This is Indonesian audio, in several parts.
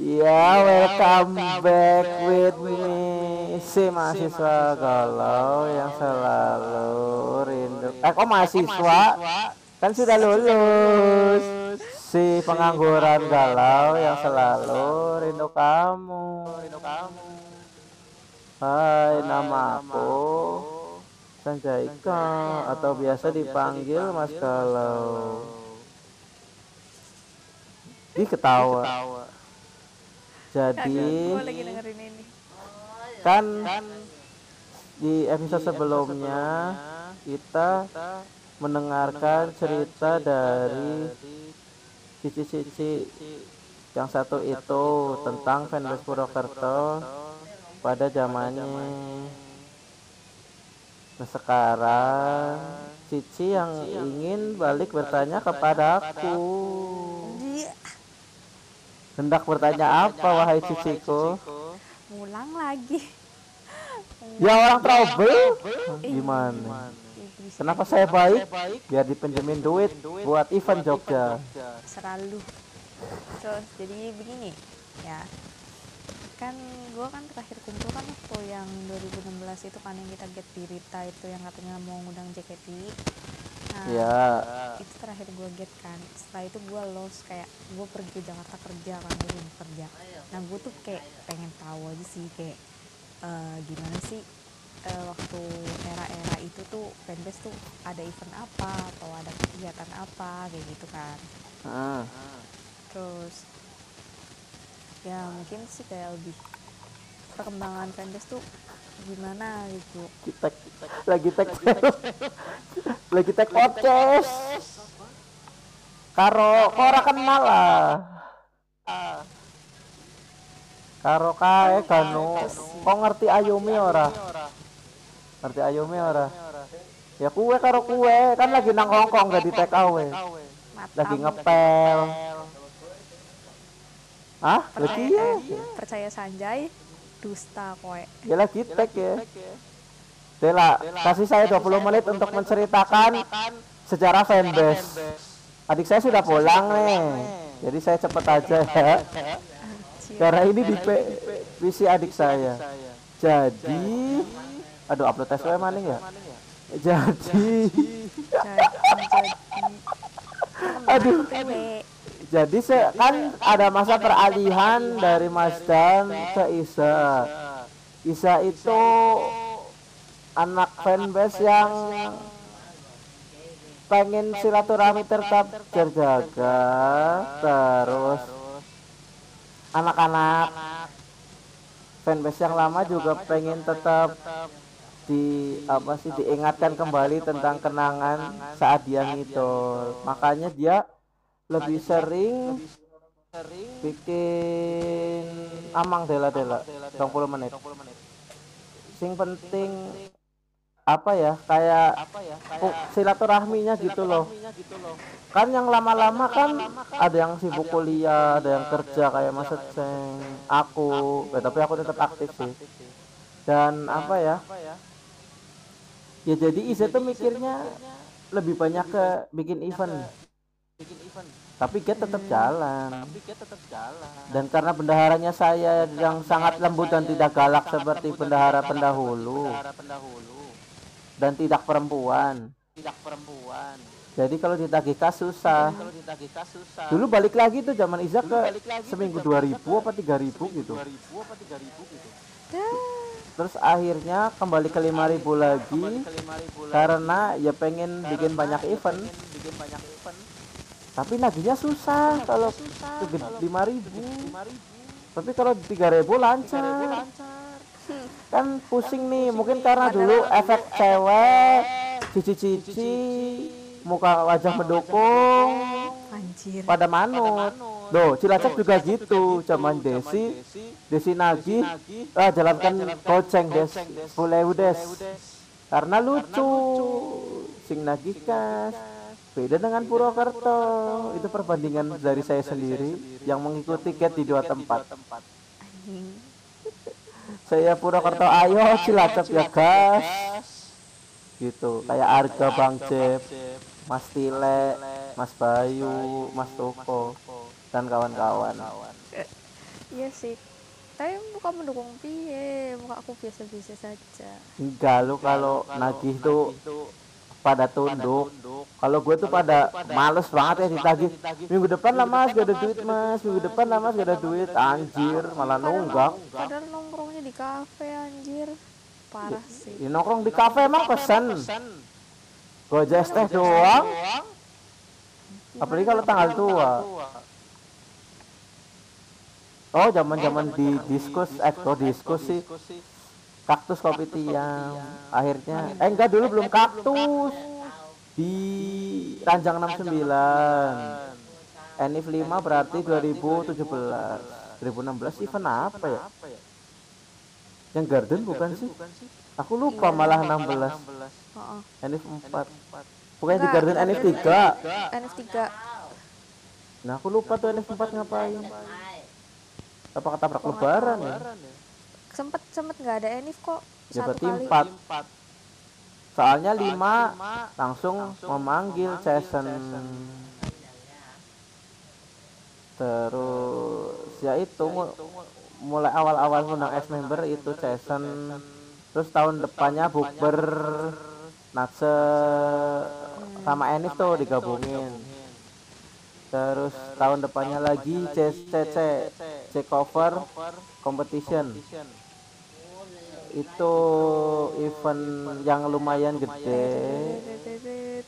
Ya, welcome back with me si mahasiswa galau yang selalu rindu. Eh, kok mahasiswa? Kan sudah lulus. Si pengangguran galau yang selalu rindu kamu. Hai, nama aku Sanjaika atau biasa dipanggil Mas Galau. Ih ketawa. Jadi gue lagi dengerin ini kan di episode sebelumnya kita mendengarkan cerita dari cici-cici yang satu itu tentang fanbase Purwokerto pada zamannya. Nah sekarang Cici yang ingin balik bertanya kepada aku. Hendak bertanya apa wahai ciciku? ngulang lagi Ya orang trouble. Gimana? Iblis Kenapa saya baik? Biar dipinjemin duit buat event Jogja. selalu terus jadi begini ya kan gue kan terakhir kumpul kan waktu yang 2016 itu kan yang kita get di Rita itu yang katanya mau ngundang JKT nah Ya, itu terakhir gue get kan. Setelah itu gue lost kayak gue pergi ke Jakarta kerja kan gue belum kerja. Nah gue tuh kayak pengen tahu aja sih kayak eh, gimana sih eh, waktu era-era itu tuh fanbase tuh ada event apa atau ada kegiatan apa kayak gitu kan. Ah, terus ya mungkin sih kayak lebih perkembangan fanbase tuh gimana gitu kita lagi tag lagi tag podcast. Karo kok ora kenal lah. Karo kae kanu. Kok ngerti Ayumi ora? Ngerti Ayumi ora? Ya kue karo kue kan lagi nang Hongkong gak di mata Lagi ngepel. Hah? Lagi ya? percaya Sanjay dusta kowe Ya. lagi tag ya. Dela, kasih saya 20 menit untuk menceritakan sejarah fanbase. Adik saya sudah pulang nih. Jadi saya cepet aja. Ya. Karena ini di PC adik saya. Jadi aduh upload tes gue maning ya. Jadi. Aduh jadi saya kan ada masa peralihan dari Mas Dan ke Isa. Isa itu anak fanbase yang pengen silaturahmi tetap terjaga terus anak-anak fanbase yang lama juga pengen tetap di apa sih diingatkan kembali tentang kenangan saat dia ngidol makanya dia lebih sering bikin amang dela-dela 20 menit. Sing penting apa ya kayak ku- silaturahminya gitu loh. kan yang lama-lama kan ada yang sibuk kuliah ada yang kerja kayak Mas Ceng aku. Ya, tapi aku tetap aktif sih. dan apa ya? ya? Jadi Iza tuh mikirnya lebih banyak ke bikin event tapi Get tetap jalan. Dan karena bendaharanya saya yang sangat lembut dan tidak galak seperti bendahara pendahulu. dan tidak perempuan. Jadi kalau ditagih kas susah. Dulu balik lagi tuh zaman Iza ke seminggu 2000 apa 3000 gitu. terus akhirnya kembali ke 5000 lagi karena ya pengen bikin banyak event tapi nagihnya susah kalau lima ribu. tapi kalau tiga ribu lancar. Kan pusing nih mungkin karena dulu efek cewek cici-cici muka wajah mendukung anjir. pada manut. Loh, Cilacap juga gitu zaman Desi Desi Nagi ah jalankan goceng des. sepuluh des. Karena lucu. Sing nagih kas beda dengan Purwokerto itu perbandingan dari saya sendiri yang mengikuti get di dua tempat. Saya Purwokerto ayo Cilacap ya gas. Gitu kayak Arga Bang Jeb Mas Tile Mas Bayu Mas Toko dan kawan-kawan. Iya sih. Tapi muka mendukung piye? Muka aku biasa-biasa saja. Enggak lu kalau nagih tuh pada tunduk. Kalau gue tuh pada males banget ya ditagih. minggu depan lah mas gak ada duit mas. minggu depan lah mas gak ada duit. anjir malah nunggak. Padahal nongkrongnya di kafe anjir. Parah sih. nongkrong di kafe emang pesen. gue aja teh doang. apalagi kalau tanggal tua. oh zaman zaman di diskus eh kok diskus sih kaktus kopi tiam akhirnya eh enggak dulu belum kaktus. di ranjang 69 Enif 5 berarti 2017 2016 event apa ya? yang garden bukan sih? aku lupa malah 16 oh, Enif 4 pokoknya di garden Enif 3 NF3 nah aku lupa tuh Enif 4 ngapain. Apa ketabrak lebaran ya sempet sempet nggak ada Enif kok. Ya satu berarti kali. 4 soalnya 5 langsung memanggil Jason. Terus ya itu mu- mulai awal-awal undang ex member itu Jason. Terus tahun depannya bukber Natse sama Enif tuh digabungin. terus tahun depannya lagi CCC C cover competition itu event yang lumayan gede.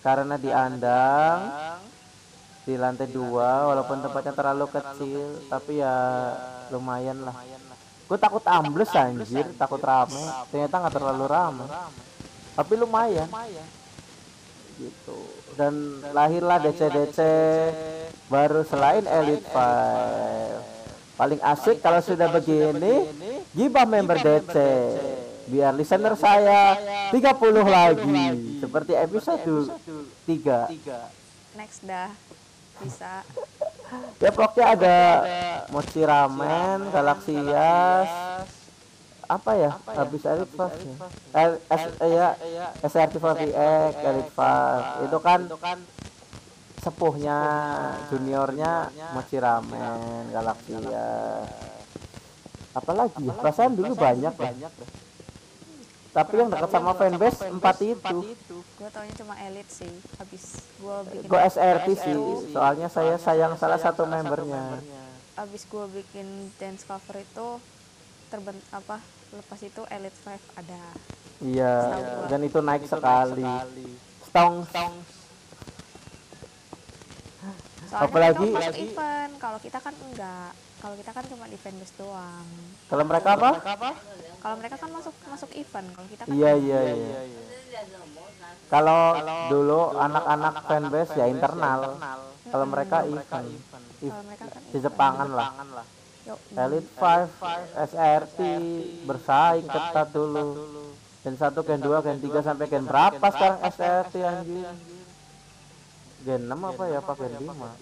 Karena di Andang di lantai dua walaupun tempatnya terlalu kecil tapi ya lumayan lah. Gue takut ambles anjir takut rame. Ternyata nggak terlalu rame. Tapi lumayan. Gitu. Dan lahirlah DC DC baru selain Elite Five. Paling asik kalau sudah begini gibah member DC biar listener saya 30 lagi. seperti episode 3 next dah. Bisa. Ya pokoknya ada mochi ramen galaxias apa ya? Habis elite fast ya? S, eh, ya. SRT 4VX elite fast. Itu kan sepuhnya juniornya mochi ramen galaxias apalagi ya? Perasaan dulu banyak ya tapi yang dekat sama fanbase empat itu. gue taunya cuma elit sih habis gue bikin gue SRT sih soalnya saya sayang salah satu membernya. habis gue bikin dance cover itu terbent apa lepas itu elite five ada. Iya, dan itu naik sekali. Stong, soalnya Apalagi- mereka masuk event. Kalau kita kan enggak kalau kita kan cuma di fanbase doang. Kalau mereka apa? kalau mereka kan masuk masuk event. Kalau kita kan Iya, iya, iya. Kalau dulu anak-anak fanbase ya internal. Kalau mereka event, kalau mereka kan di Jepangan lah. yuk Elite 5, SRT bersaing ketat dulu. Gen 1, Gen 2, Gen 3 sampai Gen berapa sekarang SRT anjir? Gen 6 apa ya, apa Gen 5?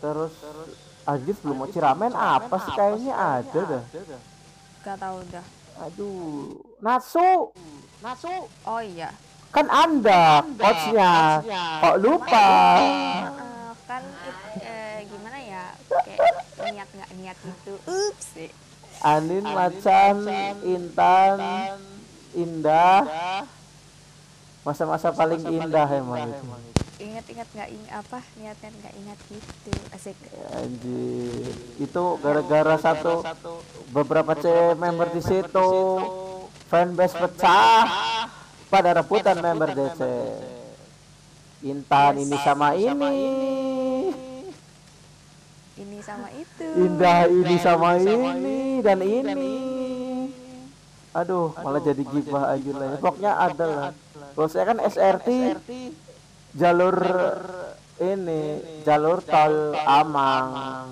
Terus anjir sebelum mau Ciramen apa sih kayaknya ada dah. gak tahu dah Aduh, Natsu. oh iya Kan Anda coachnya. Kok lupa? Eh, kan eh, gimana ya kayak niat nggak niat gitu ups sih Anin, Macan, Intan, Indah. Masa-masa paling indah emang itu. Ingat-ingat nggak ingat apa niatnya nggak ingat gitu. Asik. Anjir. Itu gara-gara satu beberapa cewek member di situ. Fanbase pecah. pada rebutan member DC. Intan ini sama ini. ini. sama itu. Indah ini sama ini dan ini. Aduh, malah jadi gibah anjir lah. Pokoknya ada lah. Kalau saya kan SRT jalur ini, jalur tol Amang.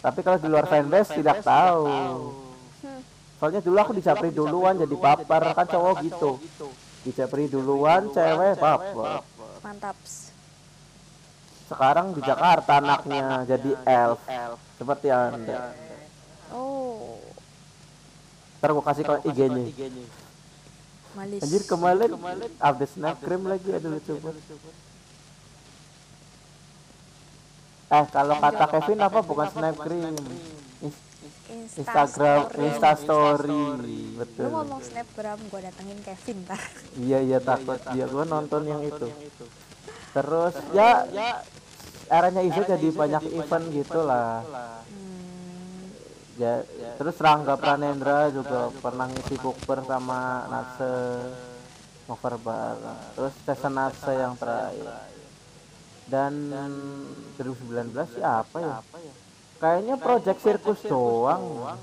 Tapi kalau di luar fanbase tidak tahu. Soalnya dulu aku dicapri duluan jadi baper kan cowok gitu. Dicapri duluan cewek baper. mantap Sekarang di Jakarta anaknya jadi elf seperti Anda. oh Ntar gua kasih kalau IG-nya. Malis Anjir kemarin update snapgram lagi ada lucu banget. Eh kalau kata Kevin apa? Bukan snapgram? Ins- Insta Instagram story. Insta Story. Lu betul. Ngomong snapgram gue datengin Kevin tar. Iya iya takut. dia gua nonton yang itu. terus ya eranya Iza jadi banyak event gitulah hmm, ya terus Rangga Pranendra juga pernah ngisi bukber sama Nase ngover terus season Nase yang terakhir. Dan 2019 ya apa ya? Kayaknya project sirkus doang.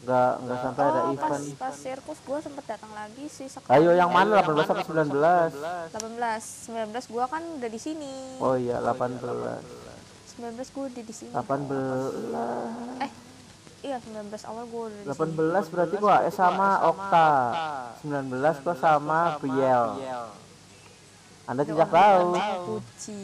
Nggak nggak sampai ada oh pas event. pas sirkus gue sempet datang lagi sih sekarang. Ayo yang mana? 18 sampai 19 18 19 gue kan udah di sini. Oh iya 18 19 gue udah di sini. 18 eh iya 19 awal gue udah di 18 sini berarti gua eh sama Okta. 19 gua sama Biel anda tidak tahu. Puci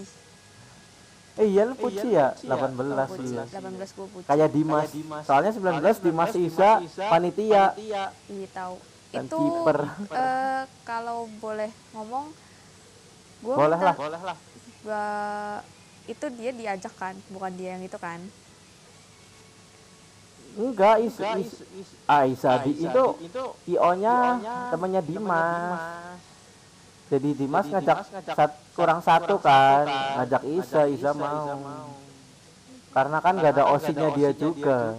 eh iya lu Puci ya? 18 iya 18 gue Puci kayak Dimas. Soalnya 19 Dimas Isa panitia. iya tahu. Dan itu eh, kalau boleh ngomong gue boleh lah. Gua itu dia diajak kan? Bukan dia yang itu kan? Enggak is, is, ah Isa di itu IO nya temannya Dimas. Jadi Dimas ngajak sat- kurang satu kan? ngajak Isa Isa mau. karena kan gak ada osinya dia juga.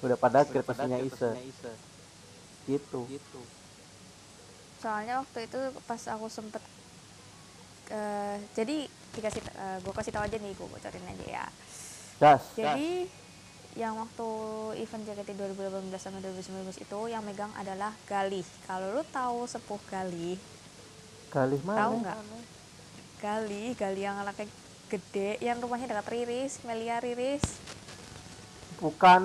udah pada kritisnya Isa. gitu. Soalnya waktu itu pas aku sempet eh, jadi dikasih gue kasih tahu aja nih gue bocorin aja ya. Gas jadi yang waktu event JKT 2018 sama 2019 itu yang megang adalah Galih. Kalau lu tahu sepuh Galih Galih tahu mana nggak? Galih Galih yang anaknya gede yang rumahnya dekat Riris Melia Riris. Bukan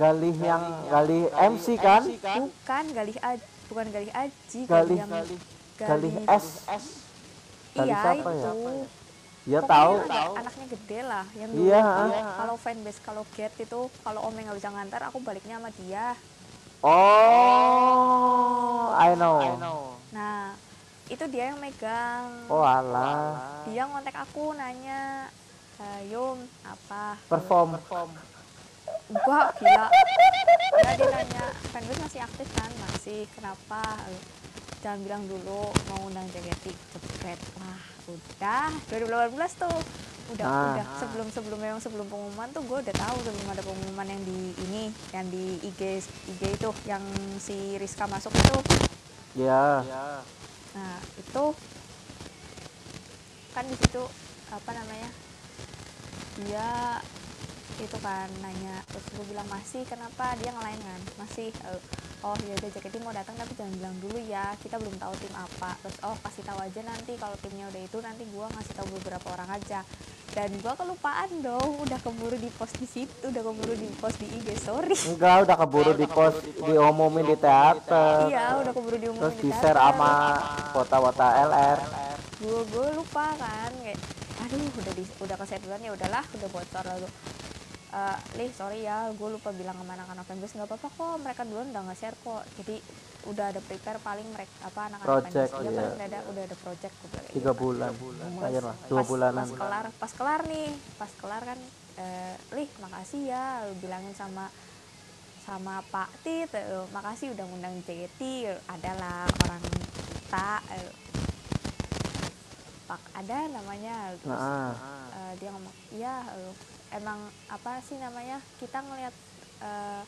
Galih yang Galih MC kan? bukan Galih Aj bukan Galih Aji Galih yang Galih S Iya siapa itu. ya? ya Pokoknya tahu agak- anaknya gede lah yang dulu Iya, tuh ah. kalau fanbase kalau get itu kalau om nggak bisa ngantar aku baliknya sama dia. Oh I know. Nah itu dia yang megang. Oh alah. Dia ngontek aku nanya "Eh, Yum apa? Perform. Gua gila. Ya dia nanya fanbase masih aktif kan? Masih kenapa jangan bilang dulu mau undang JKT cepet. Wah udah. 2018 tuh. Udah Ah. udah. Sebelum sebelum memang sebelum pengumuman tuh gue udah tahu sebelum ada pengumuman yang di ini yang di IG IG itu yang si Rizka masuk itu. Ya nah itu kan di situ apa namanya? Dia itu kan nanya terus gue bilang masih kenapa? Dia ngelain kan masih Eh, oh ya udah JKT mau datang tapi jangan bilang dulu ya kita belum tahu tim apa. Terus oh kasih tahu aja nanti kalau timnya udah itu nanti gue ngasih tahu beberapa orang aja. Dan gue kelupaan dong udah keburu di post di situ udah keburu di post di IG sorry. Enggak udah keburu di post diumumin di teater. iya udah keburu diumumin terus di share sama kota-kota LR gue gue lupa kan kayak aduh udah di udah keset duluan ya udahlah udah bocor lalu Eh, Lih sorry ya gue lupa bilang sama anak-anak fanbase nggak apa-apa kok mereka duluan udah nge-share kok jadi udah ada prepare paling mereka apa anak-anak Project, fanbase ya iya. paling udah ada udah ada project gue bilang tiga gitu. bulan akhir lah dua pas, bulanan pas kelar pas kelar nih pas kelar kan eh, Lih makasih ya lu bilangin sama sama Pak Tit eh, makasih udah ngundang JKT adalah orang kita eh, Pak ada namanya terus nah eh, dia ngomong iya eh, emang apa sih namanya kita ngelihat eh,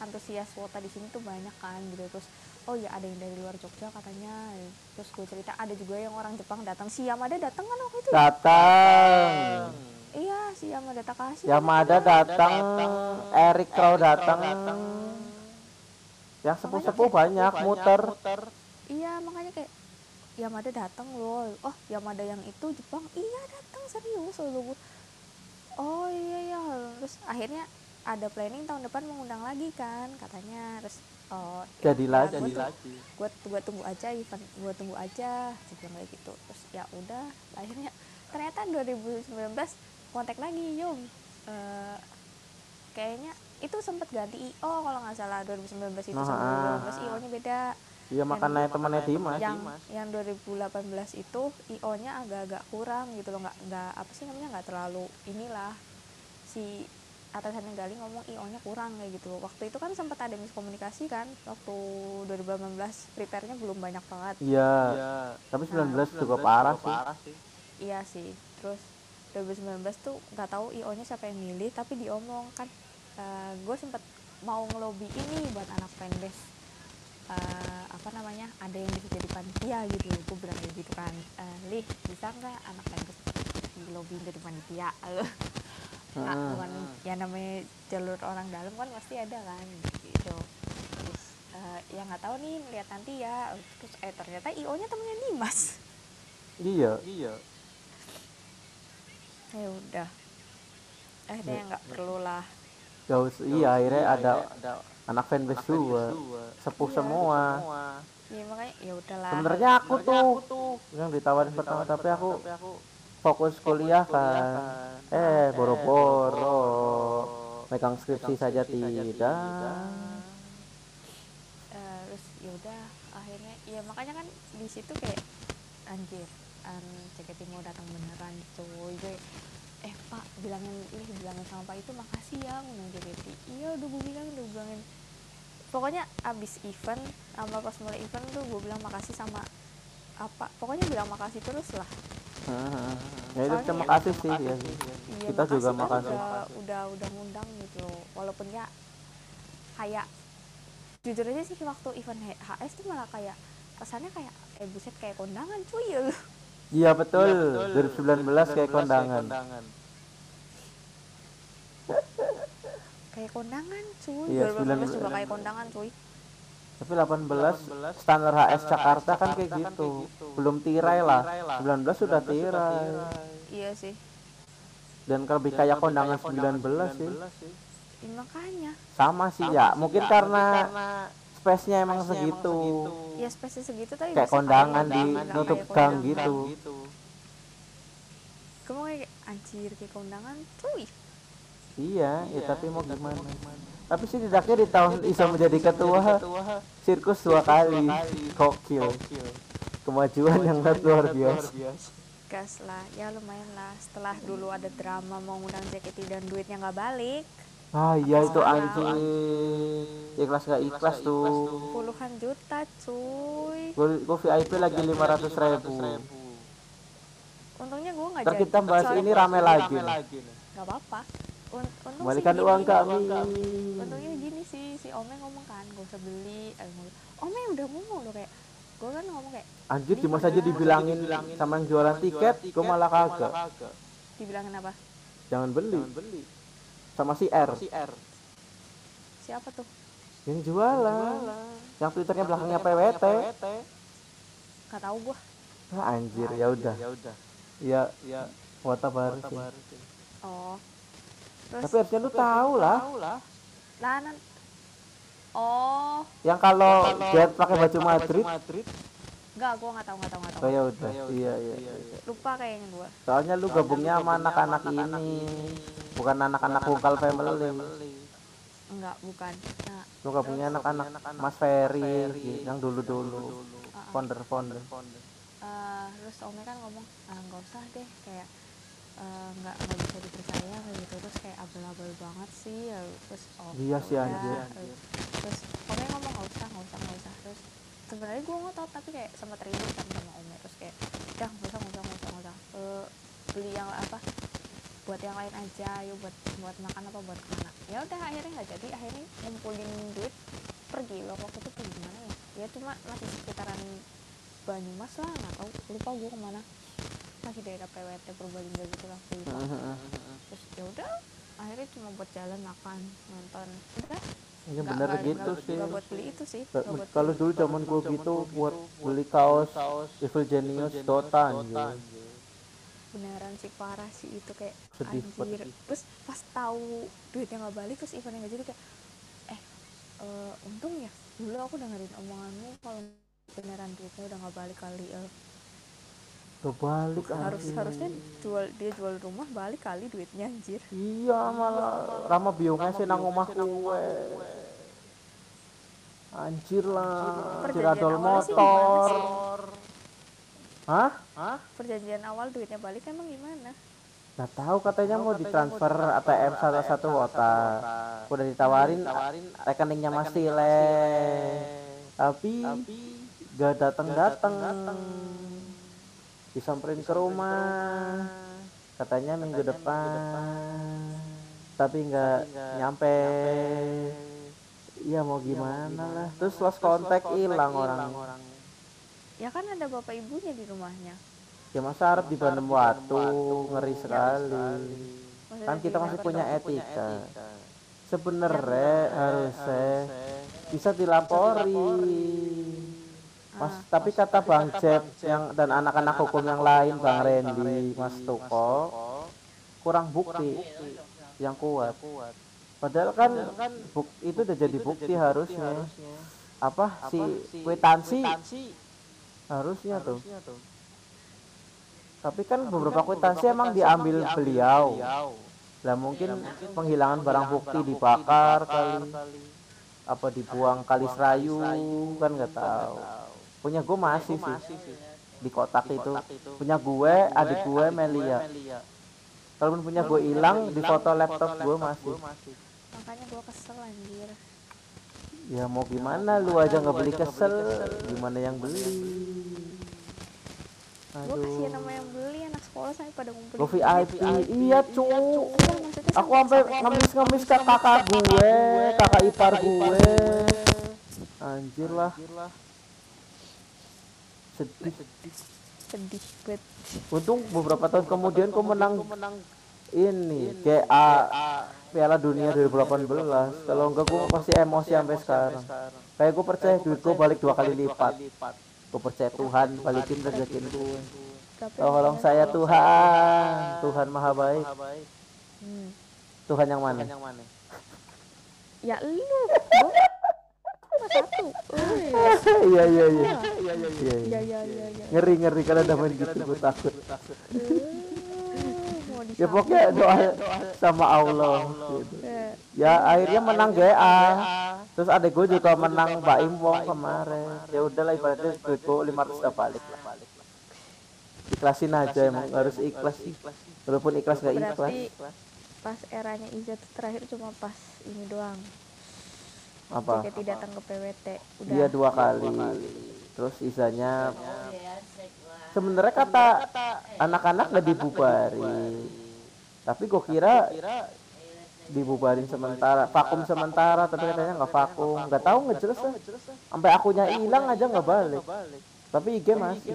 antusias wota di sini tuh banyak kan gitu. Terus oh ya ada yang dari luar Jogja katanya. Terus gue cerita ada juga yang orang Jepang datang. Si Yamada datang kan waktu itu? Ya? datang. Iya si Yamada Takahashi Yamada datang. Eric Crow datang. yang sepuh-sepuh banyak muter. iya makanya kayak Yamada datang loh. Oh Yamada yang itu Jepang? Iya datang serius. Loh gue oh iya iya. Terus akhirnya ada planning tahun depan mengundang lagi kan katanya. Terus oh ya jadi lagi. gua gua tunggu aja event gua tunggu aja saya bilang kayak gitu. Terus ya udah akhirnya ternyata 2019 kontak lagi Yum. Eh, kayaknya itu sempet ganti IO kalau nggak salah 2019 itu sama ah. 2018 IO nya beda iya makanya temannya Dimas. yang yang 2018 itu IO nya agak-agak kurang gitu loh nggak nggak apa sih namanya nggak terlalu inilah. Si atasannya Gali ngomong IO-nya kurang kayak gitu waktu itu kan sempat ada miskomunikasi kan waktu 2018 prepare-nya belum banyak banget. Iya. Tapi 19 juga parah sih. iya sih. Terus 2019 tuh nggak tahu IO-nya siapa yang milih tapi diomong kan gue sempet mau ngelobi ini buat anak fanbase uh, apa namanya ada yang bisa jadi panitia gitu. Gue bilang kayak gitu kan uh, lih bisa nggak anak fanbase di lobby jadi panitia? Nah, Hmm. bukan ya namanya jalur orang dalam kan pasti ada kan gitu. Terus uh, ya nggak tahu nih lihat nanti ya. Terus eh ternyata io nya temennya Dimas iya. Iya. Ya udah. Akhirnya nggak perlu lah Gak usah, iya akhirnya ada anak fanbase juga sepuh Iya. semua. ya makanya ya udahlah. Sebenarnya aku tuh. yang ditawarin pertama tapi aku fokus kuliah kan. eh boro-boro. megang skripsi saja tidak. Eh, terus ya udah akhirnya ya makanya kan di situ kayak anjir um, JKT mau datang beneran cuy gue eh pak bilangin ih bilangin sama pak itu makasih ya ngomong JKT iya udah gue bilang udah bilangin. Pokoknya abis event sama pas mulai event tuh gue bilang makasih sama apa pokoknya bilang makasih terus lah. Ya itu terima ya- kasih sih ya. iya, Kita juga kan makasih. udah udah udah ngundang gitu. Loh walaupun ya kayak jujur aja sih waktu event HS tuh malah kayak kesannya kayak eh buset kayak kondangan cuy. ya iya betul. 2019 kayak kondangan. kayak kondangan cuy. Iya, 2019 juga 19. kayak kondangan cuy. Tapi 18 standar HS Jakarta kan kayak gitu. belum tirai lah. 19 sudah tirai. iya sih. Dan lebih kayak kondangan 19 sih. Ya, makanya. Sama sih ya. mungkin karena space-nya emang segitu. ya spesies segitu tapi kayak kondangan di nutup gang gitu. Gue mau kayak anjir kayak kondangan cuy. Iya ya tapi mau gimana? tapi setidaknya di tahun bisa menjadi ketua sirkus dua kali. gokil. Kemajuan yang luar biasa. gas lah ya lumayan lah. Setelah dulu ada drama mau ngundang JKT dan duitnya nggak balik ah iya itu anjing. ikhlas gak ikhlas tuh. puluhan juta cuy. Gue gue VIP lagi 500 ribu. untungnya gue nggak jadi kita bahas ini rame lagi nggak apa-apa. Un- untung sih balikan gini, uang kami untungnya gini sih si Ome ngomong kan gak usah beli. Eh, ngomong, Ome udah ngomong loh kayak. Gue kan ngomong kayak anjir Dimas aja dibilangin sama yang jualan tiket gue malah kagak. dibilangin apa? Jangan beli sama si R. Siapa tuh? Yang jualan. Yang twitternya belakangnya PWT nggak tahu gue ah, anjir ya udah. ya ya wata baru sih. oh. Terus tapi harusnya lu tahu lah lah nan- oh. Yang kalau Jet pakai baju Madrid? nggak gue nggak tahu nggak tahu nggak tahu. Oh ya udah. Iya iya iya. lupa kayaknya gue soalnya lu gabungnya sama anak-anak ini bukan anak-anak vokal family. Enggak bukan. Nah lu gabungnya anak-anak Mas Ferry yang dulu-dulu. Uh, uh, founder-founder eh, terus Ome kan ngomong ah nggak usah deh kayak eh, nggak nggak bisa dipercaya kayak gitu. Terus kayak abal-abal banget sih ya, terus oh Iya sih, udah, anjir. terus Ome ngomong nggak usah nggak usah nggak usah. Terus sebenarnya gue ngotot tapi kayak sempat ribut kan sama Ome terus kayak udah nggak usah nggak usah nggak usah nggak usah. Eh, beli yang apa buat yang lain aja yuk buat buat makan apa buat ke mana ya udah akhirnya nggak jadi akhirnya ngumpulin duit pergi. Loh waktu itu pergi mana ya? Ya cuma masih sekitaran Banyumas lah nggak tahu. Lupa gue ke mana. Masih daerah PWT Purbalingga gitu lah gue lupa terus ya udah akhirnya cuma buat jalan makan nonton. Udah. Iya bener nggak- gitu nggak- sih. nggak buat beli itu sih kalau beli dulu zaman gua gitu buat beli kaos Evil Genius Dota anjir beneran sih parah sih itu kayak Sedih anjir. terus pas tahu duitnya nggak balik terus eventnya nggak jadi kayak eh eh, untung ya dulu aku dengerin omonganmu kalau beneran duitnya udah nggak balik kali eh. kebalik harus anjir. harusnya jual dia jual rumah balik kali duitnya anjir. Iya malah Rama biungnya sih nang omah kue anjir lah anjir Perjanjian adol awalnya sih motor. gimana hah? Perjanjian awal duitnya balik emang gimana? Nggak tahu katanya mau ditransfer ATM satu satu wota udah ditawarin rekeningnya masih le tapi gak datang datang disamperin ke rumah. katanya minggu depan. tapi nggak nyampe. Iya mau gimana lah. terus lost kontak hilang orang ya kan ada bapak ibunya di rumahnya. Ya masa Arab di Bandem Watu ngeri sekali. Maksudnya kan kita masih punya etika. sebenarnya harusnya bisa dilapori Mas, tapi kata Bang Jeb yang dan anak-anak hukum yang lain Bang Randy, Mas Tuko kurang bukti yang kuat. Padahal kan buk, itu udah jadi bukti harusnya. Apa si kwitansi harusnya tuh. Tapi kan beberapa kwitansi emang diambil beliau. Lah mungkin penghilangan barang bukti dibakar kali. apa dibuang kali serayu kan nggak tahu. punya gue masih sih. di kotak itu. punya gue adik gue Melia. Kalaupun punya gue hilang di foto laptop gue masih. Makanya gua kesel anjir ya mau gimana? Lu aja nggak beli kesel. gimana yang beli? Gua aduh. kasihan sama yang beli anak sekolah sampai pada ngumpulin duit. VIP iya cu Iya, maksudnya aku sampai ngemis-ngemis ke kakak gue. kakak ipar gue. Anjir lah. Sedih. Sedih banget. Untung beberapa tahun kemudian kau menang ini GA Piala Dunia 2018 kalau enggak gue pasti emosi sampai sekarang. kayak gue percaya duit gue balik dua kali lipat. gue percaya Tuhan balikin rezekin gue tapi tolong saya Tuhan. Tuhan maha baik. Hmm. Tuhan yang mana? ya lu satu. Iya iya iya. Iya. Ya iya ya ya ya ya ngeri ngeri kalau udah main gitu gue takut. Eh, ya pokoknya doa sama Allah gitu. Eh, ya akhirnya menang GA terus adek gue juga menang Mbak Impong kemarin. ya udahlah ibaratnya duit gue 500 udah balik lah. lah ikhlasin aja emang harus ikhlas sih. walaupun ikhlas gak ikhlas. pas eranya Iza tuh terakhir cuma pas ini doang. Apa? JKT datang ke PWT udah. Dia dua kali. terus isanya sebenarnya kata anak-anak gak dibubarin tapi gue kira dibubarin sementara vakum sementara tapi katanya nggak vakum. nggak tahu nggak jelas lah. sampai akunya hilang aja nggak balik. tapi IG masih.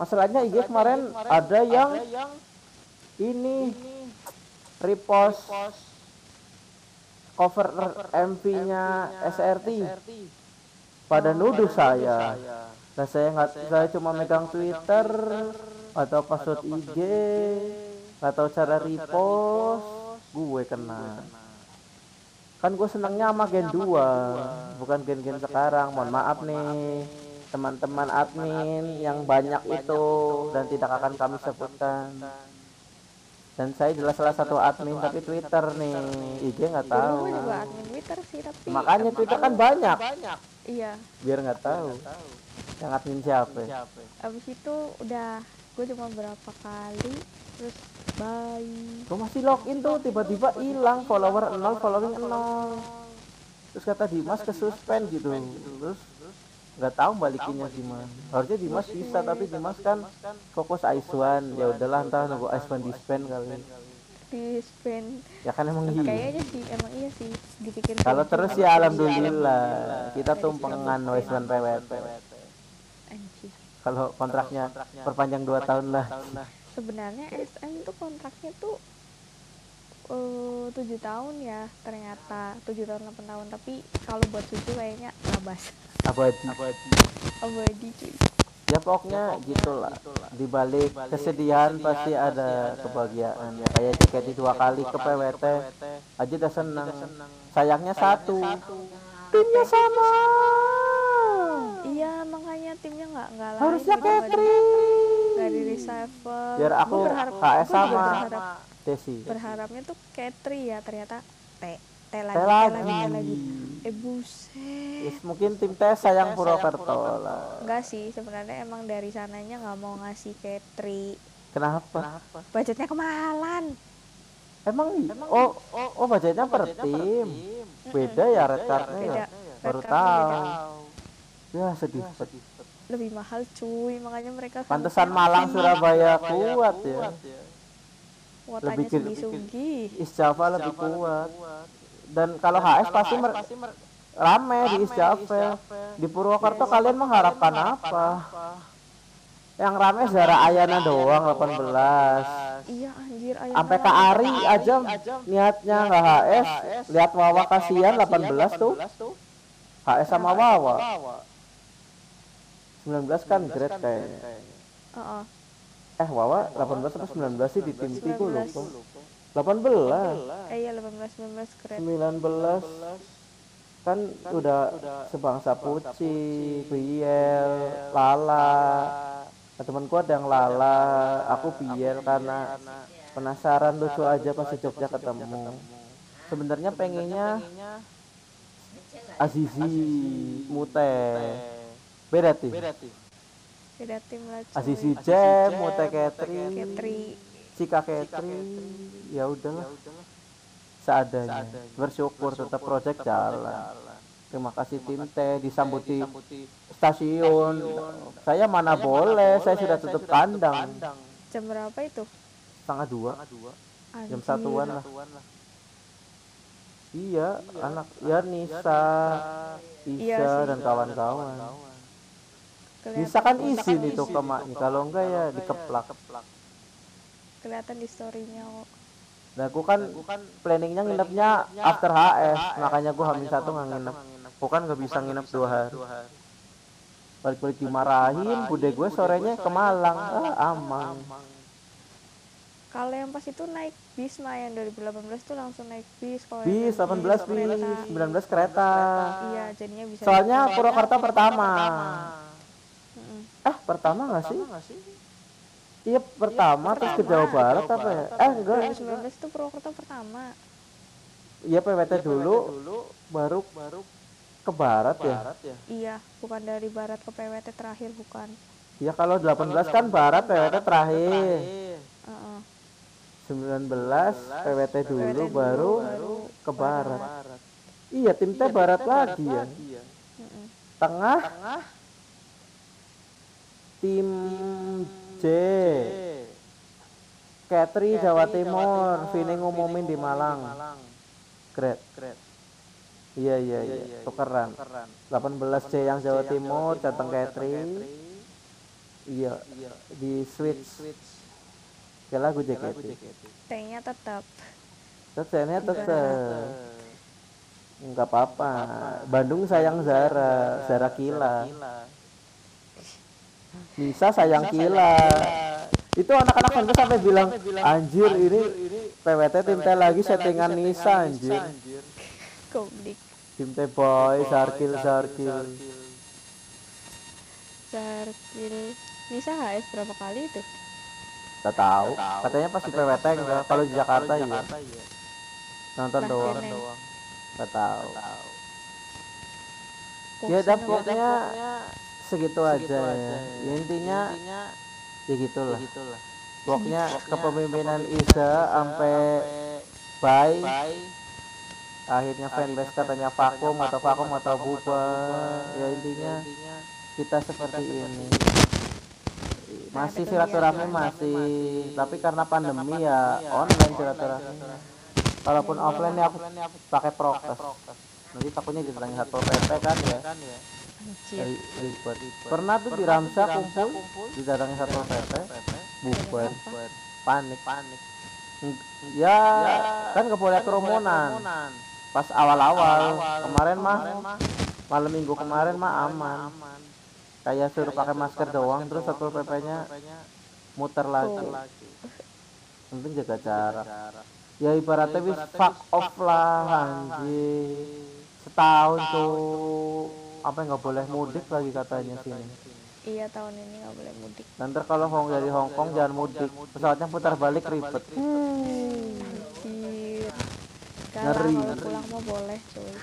masalahnya IG kemarin ada yang ini repost cover MV-nya SRT pada nuduh saya. nah saya nggak saya cuma megang Twitter atau password IG nggak tahu cara repost. gue kena. Kan gue senangnya sama Gen 2 bukan gen-gen sekarang. Mohon maaf nih teman-teman admin yang banyak itu dan tidak akan kami sebutkan. dan saya jelas salah satu admin tapi Twitter nih. IG nggak tahu. gue juga admin Twitter sih tapi makanya Twitter kan banyak. iya. Biar nggak tahu. yang admin siapa? Abis itu udah gue cuma berapa kali terus bye. Gue masih login tuh? Tiba-tiba hilang follower nol following nol. Terus kata Dimas ke suspend gitu. Terus nggak tahu balikinnya gimana harusnya Dimas bisa tapi Dimas kan fokus Aiswan. Ya udahlah entah nunggu Aiswan di spend kali. Di spend ya kan emang iya. Kayaknya sih emang iya sih dipikir kalau terus ya alhamdulillah kita tumpengan Aiswan PWT kalau kontraknya perpanjang 2 tahun lah sebenarnya SM tuh kontraknya tuh eh, tujuh tahun ya ternyata. Tujuh tahun 8 tahun. Tapi kalau buat susu kayaknya labas abadi abadi cuy. Ya pokoknya gitulah. Di balik kesedihan pasti ada kebahagiaan. ya kayak JKT dua kali ke PWT aja udah seneng. sayangnya satu. timnya sama. Iya makanya timnya nggak nggak harusnya gitu, di- Catherine di reshuffle biar aku Gua berharap HS gua sama berharap Desi. berharapnya tuh Katri ya ternyata T T lagi T lagi lagi. T lagi. eh buset. Yes, mungkin tim tes sayang Purwokerto lah. Enggak sih sebenarnya emang dari sananya nggak mau ngasih Katri kenapa? Budgetnya kemahalan. Emang i- oh oh budgetnya per tim? beda ya red cardnya. Ya beda baru tahu. ya sedih sedih lebih mahal cuy. Makanya mereka kan pantesan Malang Surabaya kuat ya. kuotanya lebih ke- sugi-sugi. East Java lebih kuat. dan kalau HS pasti mer- rame di East Java. Di Purwokerto kalian mengharapkan apa? yang rame Zara Ayana doang 18 iya anjir ayam sampai ke Ari aja niatnya nggak HS lihat Wawa kasihan 18 tuh. HS sama Wawa 19 kan grade kayaknya Heeh. eh Wawa 18 atau 19 sih di tim tiku 19. lupa. 18 eh iya 18 19 keren 19 kan udah sebangsa Puci, Biel, Lala. Nah, temanku ada yang Lala. Aku Biel karena penasaran lucu aja pas di Jogja ketemu. sebenarnya pengennya Azizi Mute beda tim beda tim lah cuy. Azizi Jam Mute Catering Ketri Cika Catering ya udahlah seadanya. Bersyukur tetap project jalan. terima kasih tim T disambut di stasiun. saya mana boleh saya sudah tutup kandang jam berapa itu? Setengah dua. Jam satuan lah. Iya anak ya Nisa Iya Isa sih. dan kawan-kawan kelihatan, Nisa kan izin itu ke maknya kalau enggak ya dikeplak. kelihatan di storynya kok Nah, aku kan planningnya nginepnya after HS, makanya gua hamil satu nggak nginep. Aku kan nggak bisa nginep dua hari. Balik-balik dimarahin, bude gue sorenya ke Malang, ah amang. kalau yang pas itu naik bis mah yang 2018 tuh langsung naik bis. Kalau Bis yang 18 kereta. bis, 19 kereta. iya jadinya bisa Soalnya Purwokerto pertama. Eh, pertama nggak sih? Iya pertama terus ke Jawa Barat apa ya? Eh enggak, 2019 itu Purwokerto pertama iya PWT dulu, baru baru ke Barat ya. iya bukan dari barat ke PWT terakhir bukan Ya kalau 18 kan Barat PWT terakhir. Heeh. 19 PWT dulu PWT dulu, baru baru ke barat. Iya, tim T barat lagi ya. Mm-mm. Tengah tim J. Katri Jawa Timur, Vini ngumumin di Malang. Great. Iya iya iya, tukeran. 18 C yang Jawa Timur, Jateng Katri. Iya, di switch. Ke lagu JKT. T-nya tetap Tetenya tetep nggak apa-apa. Bandung sayang Zara, Zara Kila. Nisa sayang Kila. Itu anak-anak fanbase sampai bilang, anjir ini PWT tim T lagi settingan Nisa anjir. Komdik Tim T boy, Sarkil, Sarkil. Sarkil Nisa HS berapa kali itu? Gak tahu. Katanya pas di PWT enggak, kalau di Jakarta iya. Nonton doang. Gak tahu. Ya pokoknya segitu aja ya. Ya, intinya ya gitulah. Pokoknya kepemimpinan Isa sampai bye. Akhirnya fanbase katanya vakum atau vakum atau bubar. Ya intinya kita seperti ini. Masih silaturahmi masih, tapi karena pandemi ya online silaturahmi. Kalaupun offline ya aku pakai prokes. Nanti takutnya ditanya satu PP kan ya. Anjir Ri- ribet. Pernah tuh di Ramsa kumpul didatangi satu PP, bubar, panik, panik. Ya, kan gak boleh kerumunan. Pas awal-awal, kemarin mah malam minggu kemarin mah aman. Kayak suruh pakai masker doang, terus satu PP-nya muter lagi. Penting jaga jarak. Ya ibaratnya wis fuck off lah anjing. Setahun tuh apa nggak boleh mudik lagi katanya sini. Iya tahun ini nggak boleh mudik Nanti kalau Hong dari Hong Kong jangan mudik, pesawatnya putar balik ribet. Lah Ngeri. kalau pulang mau boleh cuy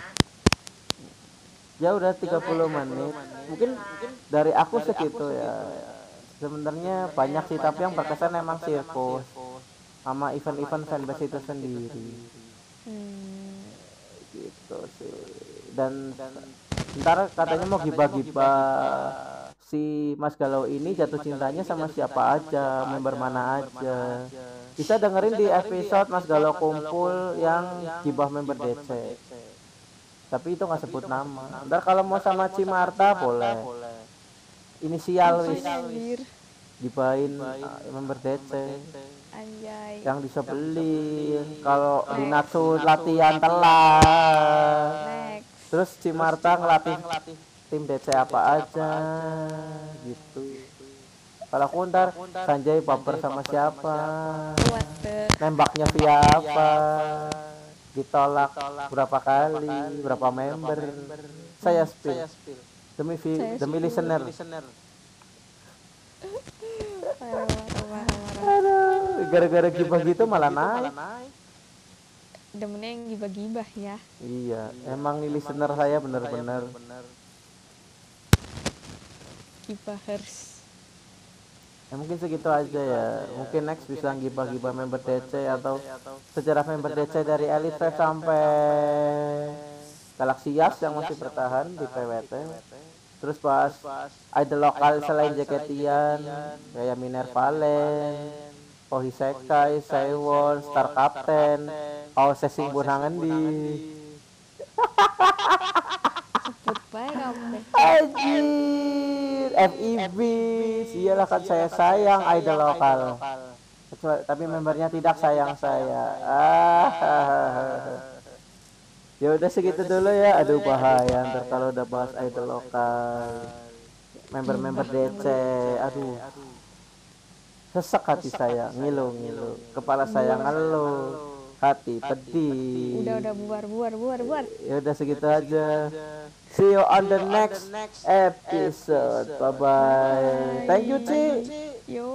Ya udah 30 menit. Mungkin dari aku segitu ya. sebenarnya banyak sih tapi yang berkesan emang sirkus sama event-event fanbase itu sendiri hmm, gitu sih dan ntar katanya mau gibah-gibah. si Mas Galau ini jatuh cintanya sama siapa aja member mana aja. bisa dengerin di episode Mas Galau kumpul yang gibah member DC tapi itu nggak sebut nama. ntar kalau mau sama Cimarta boleh. inisial wis. gibahin uh, member DC anjay. Yang disebelin. Kalau di Natsu latihan telat terus Cimarta ngelatih tim DC apa aja gitu. kalau aku ntar Sanjay baper sama siapa? nembaknya via apa? ditolak berapa kali berapa member? saya spill. demi demi listener. Gara-gara gibah gitu malah naik demennya yang gibah-gibah ya. Iya emang nih listener saya bener-bener. Gibahers. Ya mungkin segitu aja ya. Mungkin next bisa gibah-gibah member DC atau sejarah member DC dari Elite sampai Galaxy Yas yang masih bertahan di PWT terus bahas idol lokal selain Jaketian kayak Miner Valen Ohisekai, Saiwon, Star Captain, Pau Sesing Bunangan di Anjir, FIB, iyalah kan saya sayang idol lokal. Kecuali, tapi membernya tidak sayang saya. Ah, ya udah segitu dulu ya. Aduh bahaya ntar kalau udah bahas idol lokal. Member-member DC, aduh. Sesek hati saya, ngilu ngilu. Kepala saya ngeluh, hati pedih. udah udah bubar bubar bubar bubar Ya udah segitu aja. See you on the next episode. Bye bye. Thank you, Ci. yo